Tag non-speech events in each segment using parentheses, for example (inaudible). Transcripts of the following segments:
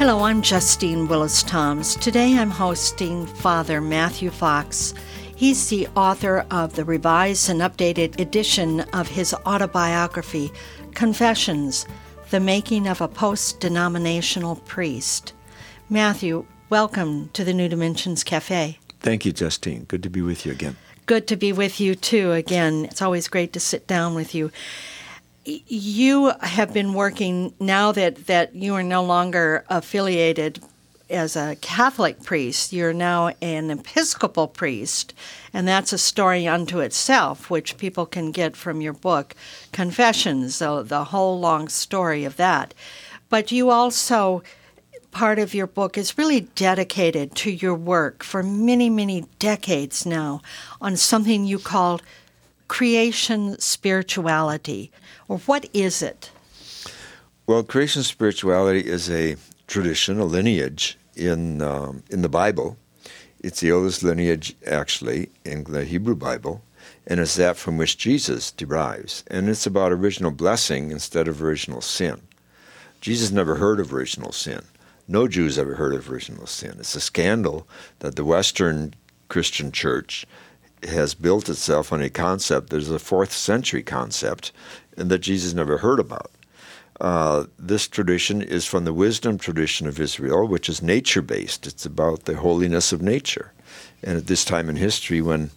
Hello, I'm Justine Willis Toms. Today I'm hosting Father Matthew Fox. He's the author of the revised and updated edition of his autobiography, Confessions The Making of a Post Denominational Priest. Matthew, welcome to the New Dimensions Cafe. Thank you, Justine. Good to be with you again. Good to be with you too again. It's always great to sit down with you you have been working now that, that you are no longer affiliated as a Catholic priest, you're now an Episcopal priest, and that's a story unto itself, which people can get from your book, Confessions, so the whole long story of that. But you also, part of your book is really dedicated to your work for many, many decades now on something you called creation spirituality, or what is it? Well, creation spirituality is a tradition, a lineage in um, in the Bible. It's the oldest lineage, actually, in the Hebrew Bible, and it's that from which Jesus derives. And it's about original blessing instead of original sin. Jesus never heard of original sin. No Jews ever heard of original sin. It's a scandal that the Western Christian church has built itself on a concept that is a fourth century concept and that Jesus never heard about. Uh, this tradition is from the wisdom tradition of Israel, which is nature based. It's about the holiness of nature. And at this time in history, when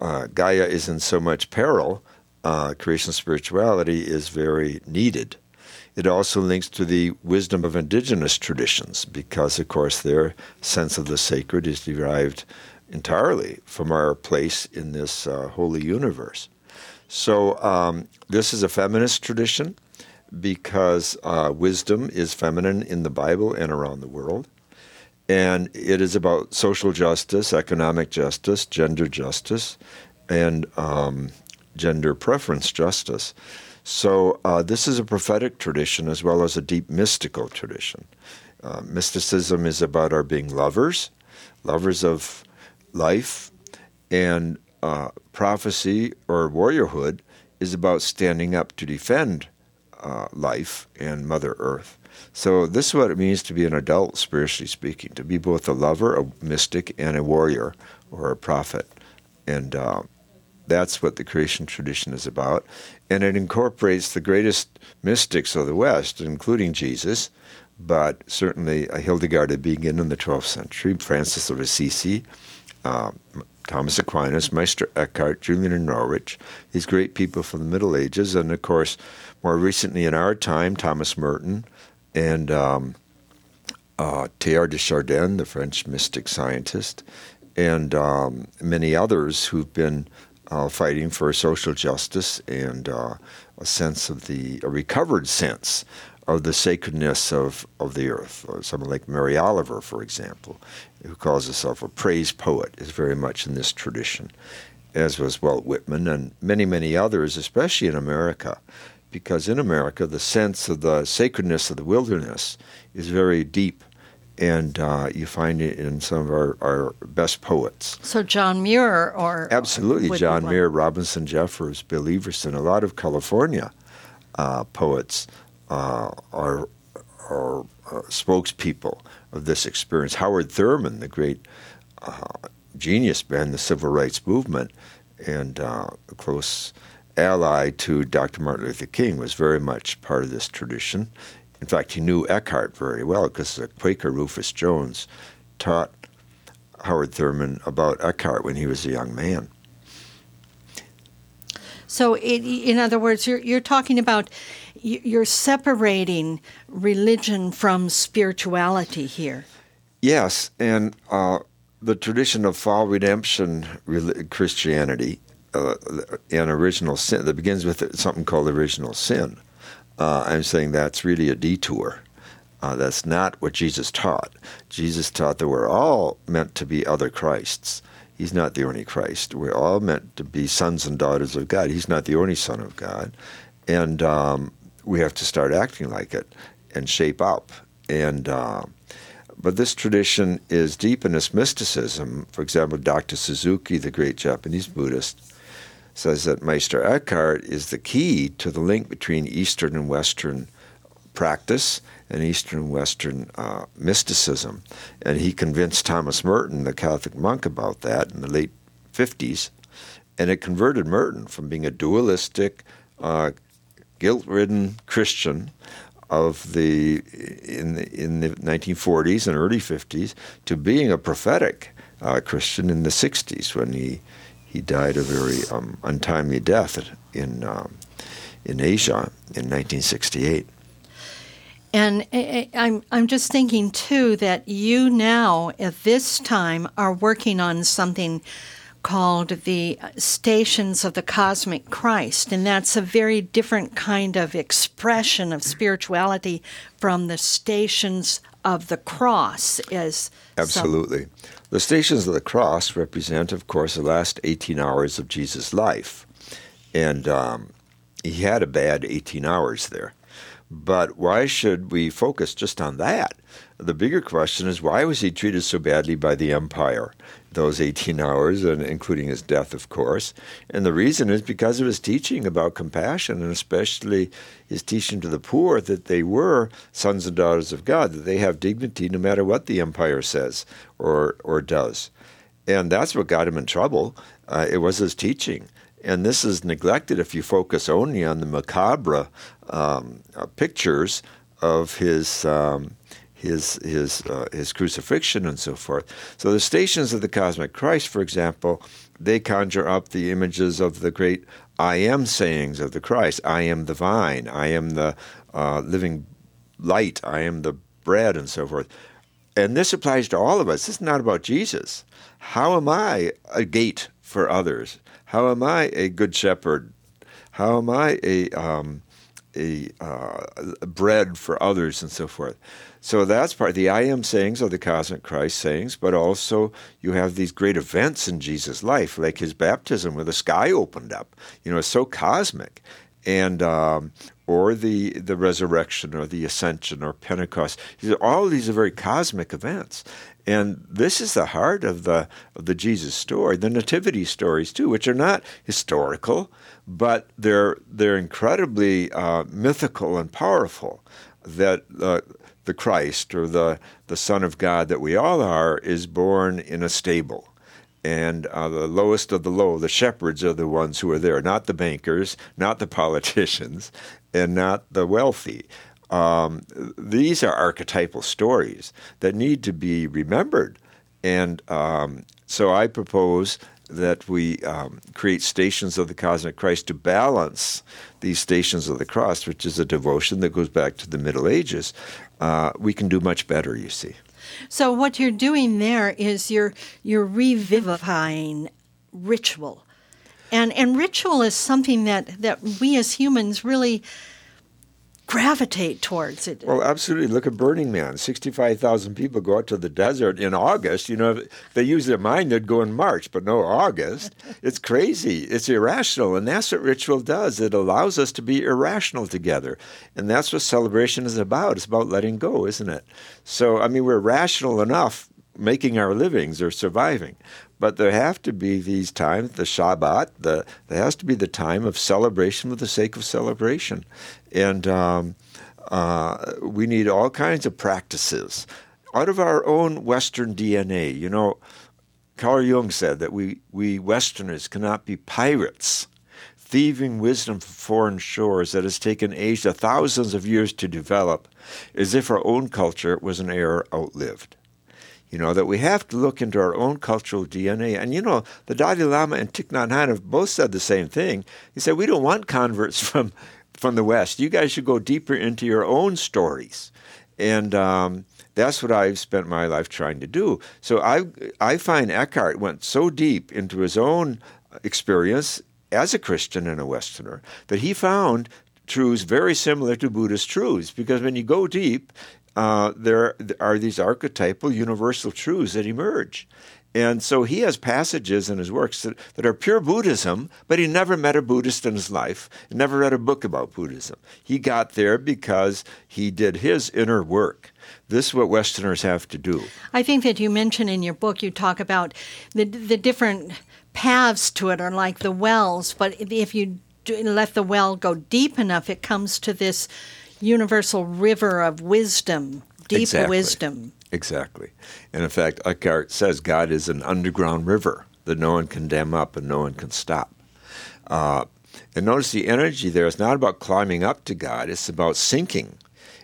uh, Gaia is in so much peril, uh, creation spirituality is very needed. It also links to the wisdom of indigenous traditions because, of course, their sense of the sacred is derived entirely from our place in this uh, holy universe. So, um, this is a feminist tradition because uh, wisdom is feminine in the Bible and around the world. And it is about social justice, economic justice, gender justice, and um, gender preference justice. So, uh, this is a prophetic tradition as well as a deep mystical tradition. Uh, mysticism is about our being lovers, lovers of life, and uh, prophecy or warriorhood is about standing up to defend uh, life and Mother Earth. So, this is what it means to be an adult, spiritually speaking, to be both a lover, a mystic, and a warrior or a prophet. And uh, that's what the creation tradition is about. And it incorporates the greatest mystics of the West, including Jesus, but certainly Hildegard of Bingen in the 12th century, Francis of Assisi, uh, Thomas Aquinas, Meister Eckhart, Julian of Norwich, these great people from the Middle Ages, and of course, more recently in our time, Thomas Merton and um, uh, Teilhard de Chardin, the French mystic scientist, and um, many others who've been uh, fighting for social justice and uh, a sense of the a recovered sense of the sacredness of, of the earth. Someone like Mary Oliver, for example, who calls herself a praise poet, is very much in this tradition, as was Walt Whitman and many, many others, especially in America, because in America the sense of the sacredness of the wilderness is very deep. And uh, you find it in some of our, our best poets. So John Muir, or absolutely John Muir, Robinson Jeffers, Bill Everson, a lot of California uh, poets uh, are, are uh, spokespeople of this experience. Howard Thurman, the great uh, genius behind the civil rights movement and uh, a close ally to Dr. Martin Luther King, was very much part of this tradition. In fact, he knew Eckhart very well because the Quaker Rufus Jones taught Howard Thurman about Eckhart when he was a young man. So, it, in other words, you're, you're talking about you're separating religion from spirituality here. Yes, and uh, the tradition of fall redemption Christianity uh, and original sin that begins with something called original sin. Uh, I'm saying that's really a detour. Uh, that's not what Jesus taught. Jesus taught that we're all meant to be other Christs. He's not the only Christ. We're all meant to be sons and daughters of God. He's not the only Son of God. And um, we have to start acting like it and shape up. And uh, but this tradition is deep in its mysticism. For example, Dr. Suzuki, the great Japanese Buddhist, says that Meister Eckhart is the key to the link between Eastern and Western practice and Eastern and Western uh, mysticism. And he convinced Thomas Merton, the Catholic monk, about that in the late 50s. And it converted Merton from being a dualistic, uh, guilt-ridden Christian of the in the, in the 1940s and early 50s to being a prophetic uh, Christian in the 60s when he he died a very um, untimely death in um, in Asia in 1968. And I'm I'm just thinking too that you now at this time are working on something called the Stations of the Cosmic Christ, and that's a very different kind of expression of spirituality from the Stations of the Cross. is absolutely, some... the Stations of the Cross represent, of course, the last 18 hours of Jesus' life, and um, he had a bad 18 hours there. But why should we focus just on that? The bigger question is why was he treated so badly by the empire those 18 hours, and including his death, of course? And the reason is because of his teaching about compassion, and especially his teaching to the poor that they were sons and daughters of God, that they have dignity no matter what the empire says or, or does. And that's what got him in trouble. Uh, it was his teaching. And this is neglected if you focus only on the macabre um, uh, pictures of his um, his his uh, his crucifixion and so forth. So the stations of the cosmic Christ, for example, they conjure up the images of the great I am sayings of the Christ. I am the vine. I am the uh, living light. I am the bread, and so forth. And this applies to all of us. This is not about Jesus. How am I a gate for others? How am I a good shepherd? How am I a um, a uh, bread for others and so forth? So that's part. The I am sayings are the cosmic Christ sayings, but also you have these great events in Jesus' life, like his baptism, where the sky opened up. You know, it's so cosmic, and um, or the the resurrection, or the ascension, or Pentecost. All these are very cosmic events, and this is the heart of the of the Jesus story, the nativity stories too, which are not historical, but they're they're incredibly uh, mythical and powerful. That uh, the Christ or the the Son of God that we all are is born in a stable. And uh, the lowest of the low, the shepherds, are the ones who are there, not the bankers, not the politicians, and not the wealthy. Um, these are archetypal stories that need to be remembered. And um, so I propose that we um, create stations of the cosmic Christ to balance these stations of the cross, which is a devotion that goes back to the Middle Ages. Uh, we can do much better, you see. So what you're doing there is you're you're revivifying ritual, and and ritual is something that that we as humans really gravitate towards it. Well, absolutely. Look at Burning Man. 65,000 people go out to the desert in August. You know, if they use their mind, they'd go in March, but no August. it's crazy. It's irrational. And that's what ritual does. It allows us to be irrational together. And that's what celebration is about. It's about letting go, isn't it? So, I mean, we're rational enough making our livings or surviving. But there have to be these times, the Shabbat, the, there has to be the time of celebration for the sake of celebration. And um, uh, we need all kinds of practices out of our own Western DNA. You know, Carl Jung said that we, we Westerners cannot be pirates, thieving wisdom from foreign shores that has taken Asia thousands of years to develop, as if our own culture was an era outlived. You know, that we have to look into our own cultural DNA. And, you know, the Dalai Lama and Thich Nhat Hanh have both said the same thing. He said, We don't want converts (laughs) from, from the West. You guys should go deeper into your own stories. And um, that's what I've spent my life trying to do. So I, I find Eckhart went so deep into his own experience as a Christian and a Westerner that he found truths very similar to Buddhist truths. Because when you go deep, uh, there are these archetypal universal truths that emerge. And so he has passages in his works that, that are pure Buddhism, but he never met a Buddhist in his life, never read a book about Buddhism. He got there because he did his inner work. This is what Westerners have to do. I think that you mention in your book, you talk about the, the different paths to it are like the wells, but if you let the well go deep enough, it comes to this universal river of wisdom, deep Exactly. wisdom. Exactly. And in fact, Eckhart says God is an underground river that no one can dam up and no one can stop. Uh, and notice the energy there is not about climbing up to God, it's about sinking.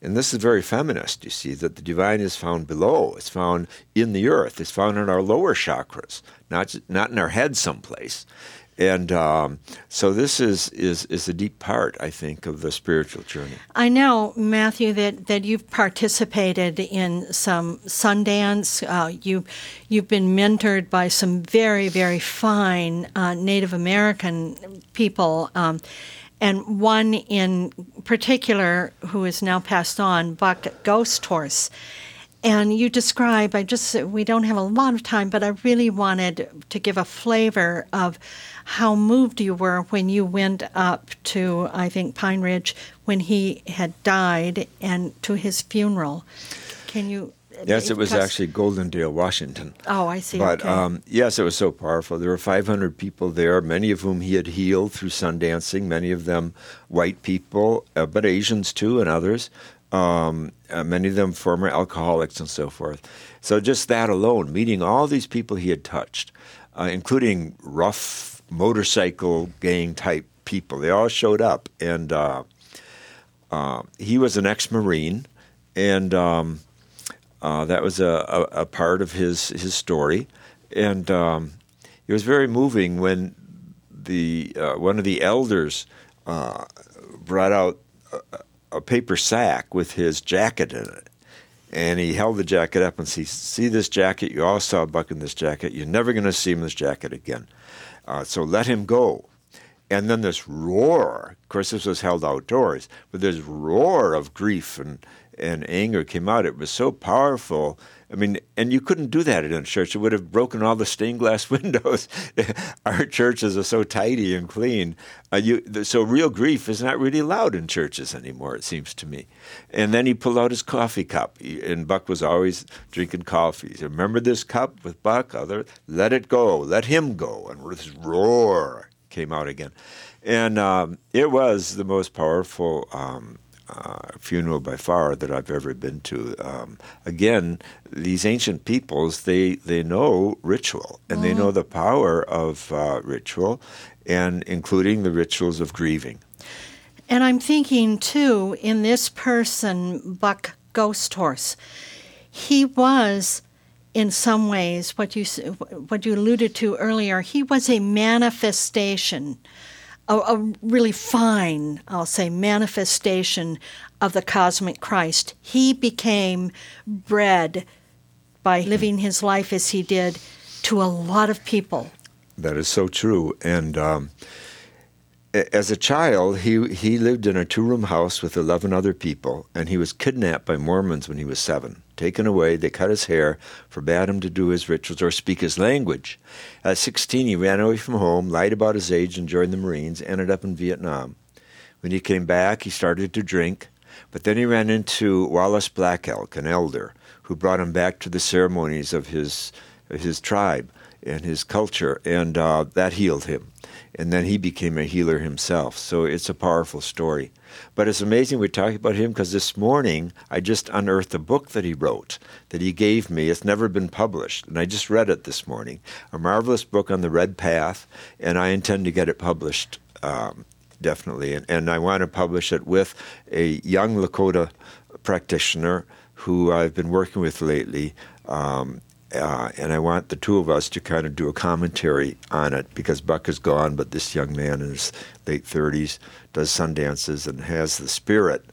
And this is very feminist, you see, that the divine is found below. It's found in the earth. It's found in our lower chakras, not, not in our head someplace. And um, so this is, is, is a deep part, I think, of the spiritual journey. I know, Matthew, that, that you've participated in some Sundance. Uh, you, you've been mentored by some very, very fine uh, Native American people. Um, and one in particular who is now passed on, Buck Ghost Horse. And you describe, I just, we don't have a lot of time, but I really wanted to give a flavor of how moved you were when you went up to, I think, Pine Ridge when he had died and to his funeral. Can you? Yes, it was actually Goldendale, Washington. Oh, I see. But okay. um, yes, it was so powerful. There were 500 people there, many of whom he had healed through sun dancing, many of them white people, uh, but Asians too, and others. Um, uh, many of them former alcoholics and so forth. So just that alone, meeting all these people he had touched, uh, including rough motorcycle gang type people, they all showed up. And uh, uh, he was an ex-marine, and um, uh, that was a, a, a part of his his story, and um, it was very moving when the uh, one of the elders uh, brought out a, paper sack with his jacket in it, and he held the jacket up and said, "See this jacket? You all saw Buck in this jacket. You're never going to see him in this jacket again. Uh, so let him go." And then this roar. Of course, this was held outdoors, but this roar of grief and and anger came out. It was so powerful. I mean, and you couldn't do that in a church. It would have broken all the stained glass (laughs) windows. Our churches are so tidy and clean. Uh, you, so real grief is not really allowed in churches anymore, it seems to me. And then he pulled out his coffee cup, He- and Buck was always drinking coffee. Said, Remember this cup with Buck? Other, let it go. Let him go. And this roar came out again. And um, it was the most powerful um, uh, funeral by far that I've ever been to. Um, again, these ancient peoples, they, they know ritual and they know the power of uh, ritual, and including the rituals of grieving. And I'm thinking too, in this person, Buck Ghost Horse, he was, in some ways, what you what you alluded to earlier. He was a manifestation, a, a really fine, I'll say, manifestation of the cosmic Christ. He became bread by living his life as he did to a lot of people. That is so true. And um, as a child, he he lived in a two room house with eleven other people, and he was kidnapped by Mormons when he was seven. Taken away, they cut his hair, forbade him to do his rituals or speak his language. At sixteen, he ran away from home, lied about his age, and joined the Marines. Ended up in Vietnam. When he came back, he started to drink, but then he ran into Wallace Black Elk, an elder, who brought him back to the ceremonies of his his tribe and his culture, and uh, that healed him. And then he became a healer himself. So it's a powerful story. But it's amazing we're talking about him because this morning I just unearthed a book that he wrote that he gave me. It's never been published, and I just read it this morning. A marvelous book on the Red Path, and I intend to get it published. Um, definitely. And, and I want to publish it with a young Lakota practitioner who I've been working with lately. Um, uh, and I want the two of us to kind of do a commentary on it because Buck is gone, but this young man in his late 30s does Sundances and has the spirit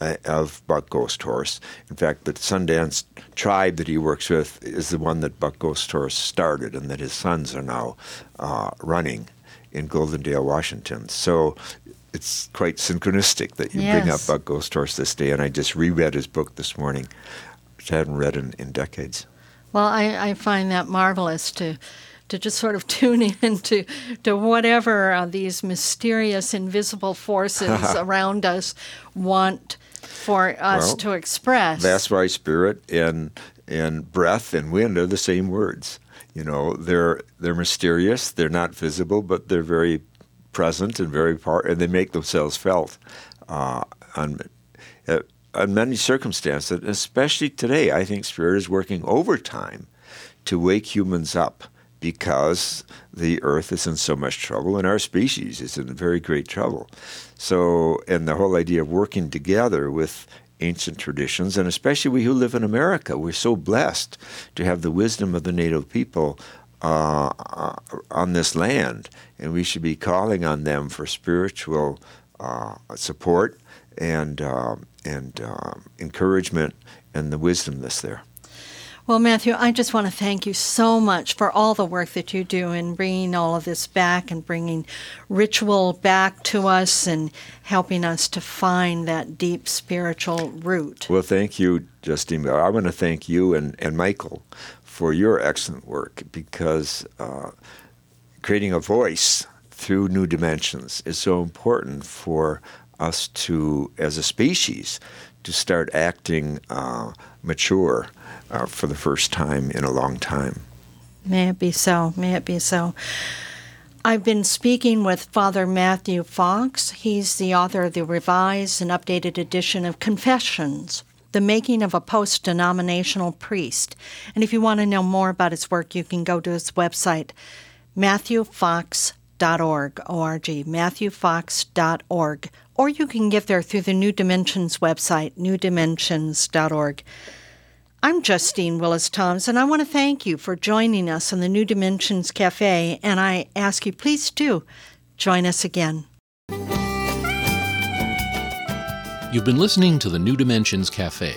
uh, of Buck Ghost Horse. In fact, the Sundance tribe that he works with is the one that Buck Ghost Horse started and that his sons are now uh, running in Goldendale, Washington. So it's quite synchronistic that you bring up Buck Ghost Horse this day. And I just reread his book this morning, which I hadn't read in, in decades. Well, I, I find that marvelous to to just sort of (laughs) tune in to, to whatever uh, these mysterious invisible forces (laughs) around us want for us Well, to express. That's why spirit and and breath and wind are the same words. You know, they're they're mysterious. They're not visible, but they're very present and very part, and they make themselves felt. Uh, on, uh, in many circumstances, especially today, I think Spirit is working overtime to wake humans up because the earth is in so much trouble and our species is in very great trouble. So, and the whole idea of working together with ancient traditions, and especially we who live in America, we're so blessed to have the wisdom of the native people uh, on this land, and we should be calling on them for spiritual uh, support and uh, and um, encouragement and the wisdom that's there. Well, Matthew, I just want to thank you so much for all the work that you do in bringing all of this back and bringing ritual back to us and helping us to find that deep spiritual root. Well, thank you, Justine. I want to thank you and, and Michael for your excellent work because uh, creating a voice through new dimensions is so important for us to, as a species, to start acting uh, mature uh, for the first time in a long time. May it be so. May it be so. I've been speaking with Father Matthew Fox. He's the author of the revised and updated edition of Confessions, the making of a post denominational priest. And if you want to know more about his work, you can go to his website, matthewfox.org, O-R-G, matthewfox.org, or you can get there through the New Dimensions website, newdimensions.org. I'm Justine Willis Toms, and I want to thank you for joining us on the New Dimensions Cafe, and I ask you please do join us again. You've been listening to the New Dimensions Cafe.